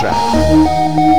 track.